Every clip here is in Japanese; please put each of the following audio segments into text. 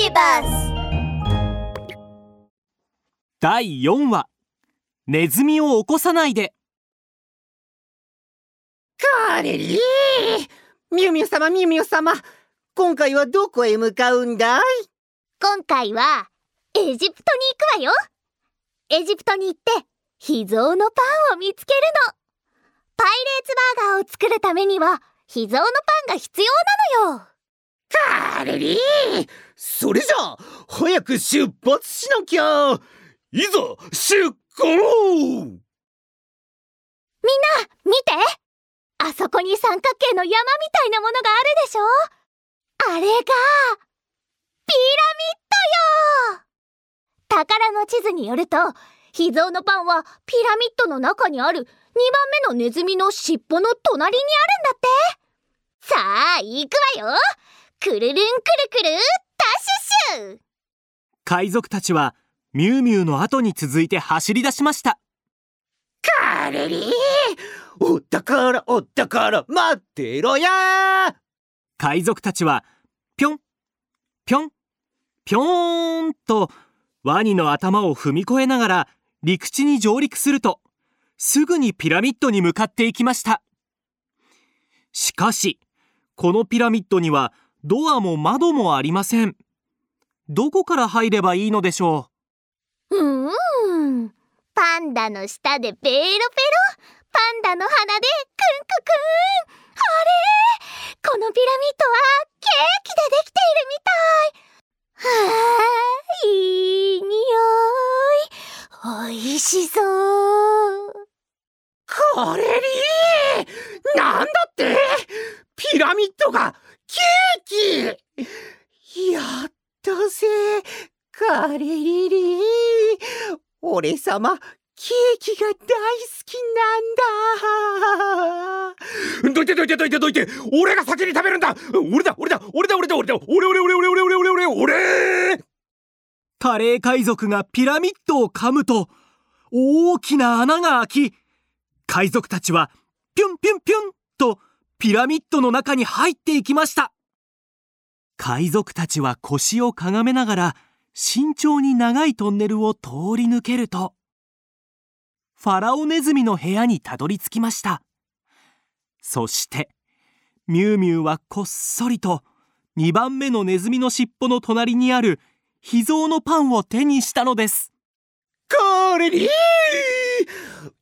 ビバス第4話。ネズミを起こさないで。カレリー。ミュウミュウ様ミュウミュウ様今回はどこへ向かうんだい？今回はエジプトに行くわよ。エジプトに行って秘蔵のパンを見つけるの。パイレーツバーガーを作るためには秘蔵のパンが必要なのよカレリー。それじゃあ早く出発しなきゃ。いざ出航。みんな見て。あそこに三角形の山みたいなものがあるでしょ。あれがピラミッドよ。宝の地図によると秘蔵のパンはピラミッドの中にある2番目のネズミの尻尾の隣にあるんだって。さあ行くわよ。くるるんくるくるダッシュッシュ海賊たちはミュウミュウの後に続いて走り出しました。カレリーお宝お宝待ってろや海賊たちはぴょんぴょんぴょーんとワニの頭を踏み越えながら陸地に上陸するとすぐにピラミッドに向かっていきました。しかしこのピラミッドにはドアも窓もありません。どこから入ればいいのでしょう？ーん。パンダの下でペロペロ。パンダの鼻でクンククン。あれ？このピラミッドはケーキでできているみたい。はあいい匂い。おいしそう。カレリーなんだって？ピラミッドがケーキ。やったぜカレリリー俺様ケーキが大好きなんだ。どいてどいてどいてどいて。俺が先に食べるんだ。俺だ俺だ俺だ俺だ俺だ。俺俺俺俺俺俺俺俺俺。カレー海賊がピラミッドを噛むと大きな穴が開き海賊たちはピュンピュンピュンとピラミッドの中に入っていきました。海賊たちは腰をかがめながら慎重に長いトンネルを通り抜けるとファラオネズミの部屋にたどり着きました。そしてミュウミュウはこっそりと2番目のネズミの尻尾の隣にある秘蔵のパンを手にしたのです。カレリー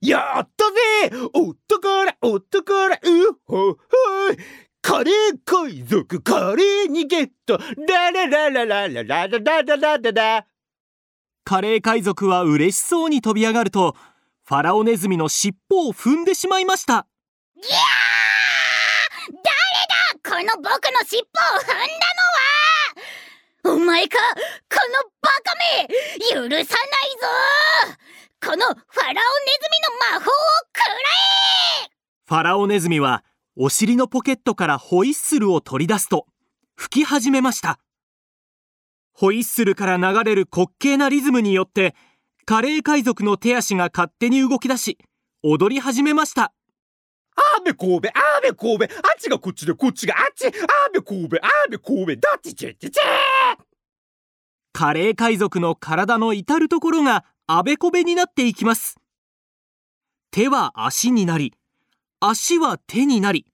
やったぜ。お宝お宝うほほいカレー海賊。カレーにゲットラララララララララララララカレー海賊は嬉しそうに飛び上がるとファラオネズミの尻尾を踏んでしまいました。ギャー誰だ？この僕の尻尾を踏んだのは。お前か？このバカめ！許さないぞこのファラオネズミの魔法をくらえファラオネズミはお尻のポケットからホイッスルを取り出すと吹き始めました。ホイッスルから流れる滑稽なリズムによってカレー海賊の手足が勝手に動き出し踊り始めました。あべこうべあべこうべあっちがこっちでこっちがあっち。あべこうべあべこうべどっちちちち。カレー海賊の体の至る所があべこべになっていきます。手は足になり足は手になり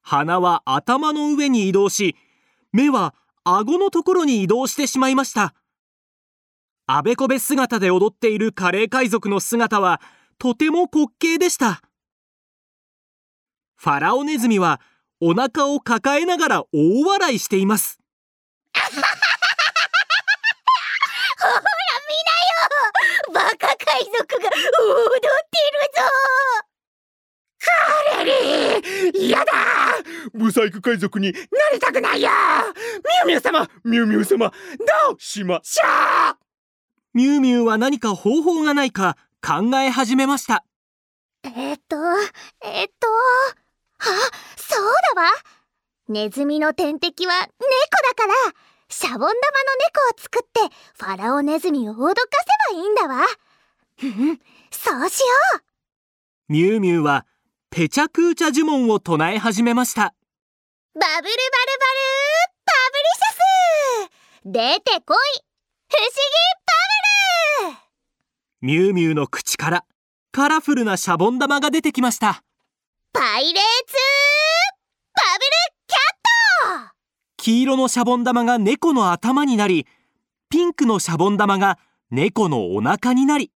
鼻は頭の上に移動し目は顎のところに移動してしまいました。あべこべ姿で踊っているカレー海賊の姿はとても滑稽でした。ファラオネズミはお腹を抱えながら大笑いしていますほら見なよバカ海賊が踊ってるぞ。カレリーやだ。ブサイク海賊になりたくないよ。ミュウミュウ様ミュウミュウ様どうしましょう。ミュウミュウは何か方法がないか考え始めました。えっとえっとあそうだわ。ネズミの天敵は猫だからシャボン玉の猫を作ってファラオネズミを脅かせばいいんだわうんそうしよう。ミュウミュウはペチャクーチャ呪文を唱え始めました。バブルバルバルバブリシャス。出てこい。不思議バブル。ミュウミュウの口からカラフルなシャボン玉が出てきました。パイレーツバブルキャット。黄色のシャボン玉が猫の頭になりピンクのシャボン玉が猫のお腹になり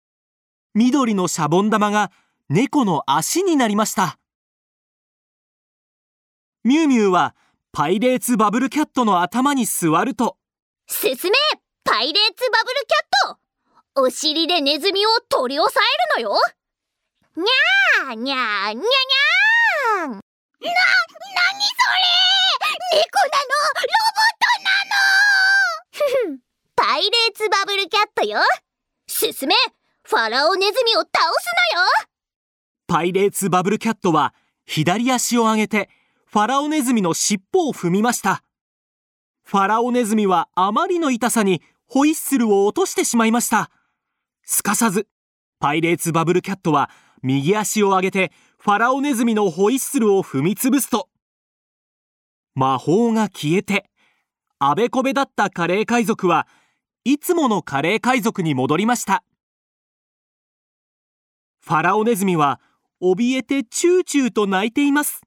緑のシャボン玉が猫の足になりました。ミュウミュウはパイレーツバブルキャットの頭に座ると。進めパイレーツバブルキャット。お尻でネズミを取り押さえるのよ。にゃーにゃーにゃにゃーん。な、なにそれ。猫なの。ロボットなの。パイレーツバブルキャットよ。進めファラオネズミを倒すのよ！パイレーツバブルキャットは左足を上げてファラオネズミの尻尾を踏みました。ファラオネズミはあまりの痛さにホイッスルを落としてしまいました。すかさずパイレーツバブルキャットは右足を上げてファラオネズミのホイッスルを踏みつぶすと。魔法が消えてあべこべだったカレー海賊はいつものカレー海賊に戻りました。ファラオネズミは怯えてチューチューと泣いています。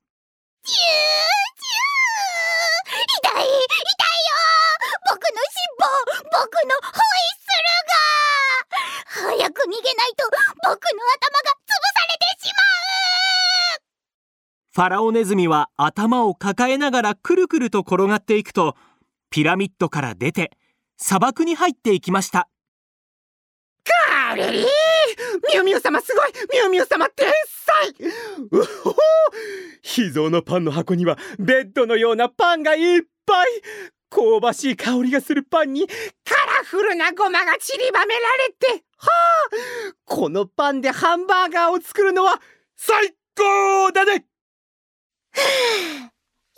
チューチュー痛い痛いよ僕の尻尾僕のホイッスルが早く逃げないと僕の頭が潰されてしまうファラオネズミは頭を抱えながらくるくると転がっていくとピラミッドから出て砂漠に入っていきました。カレリーミュウミュウ様すごいミュウミュウ様天才うほほ秘蔵のパンの箱にはベッドのようなパンがいっぱい。香ばしい香りがするパンにカラフルなごまが散りばめられて。はあ。このパンでハンバーガーを作るのは最高だね。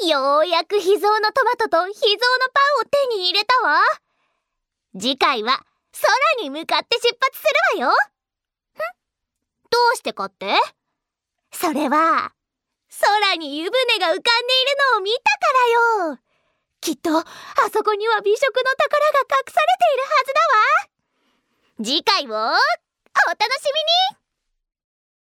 ようやく秘蔵のトマトと秘蔵のパンを手に入れたわ。次回は空に向かって出発するわよ。どうしてかって？それは空に湯船が浮かんでいるのを見たからよ。きっとあそこには美食の宝が隠されているはずだわ。次回をお楽しみに。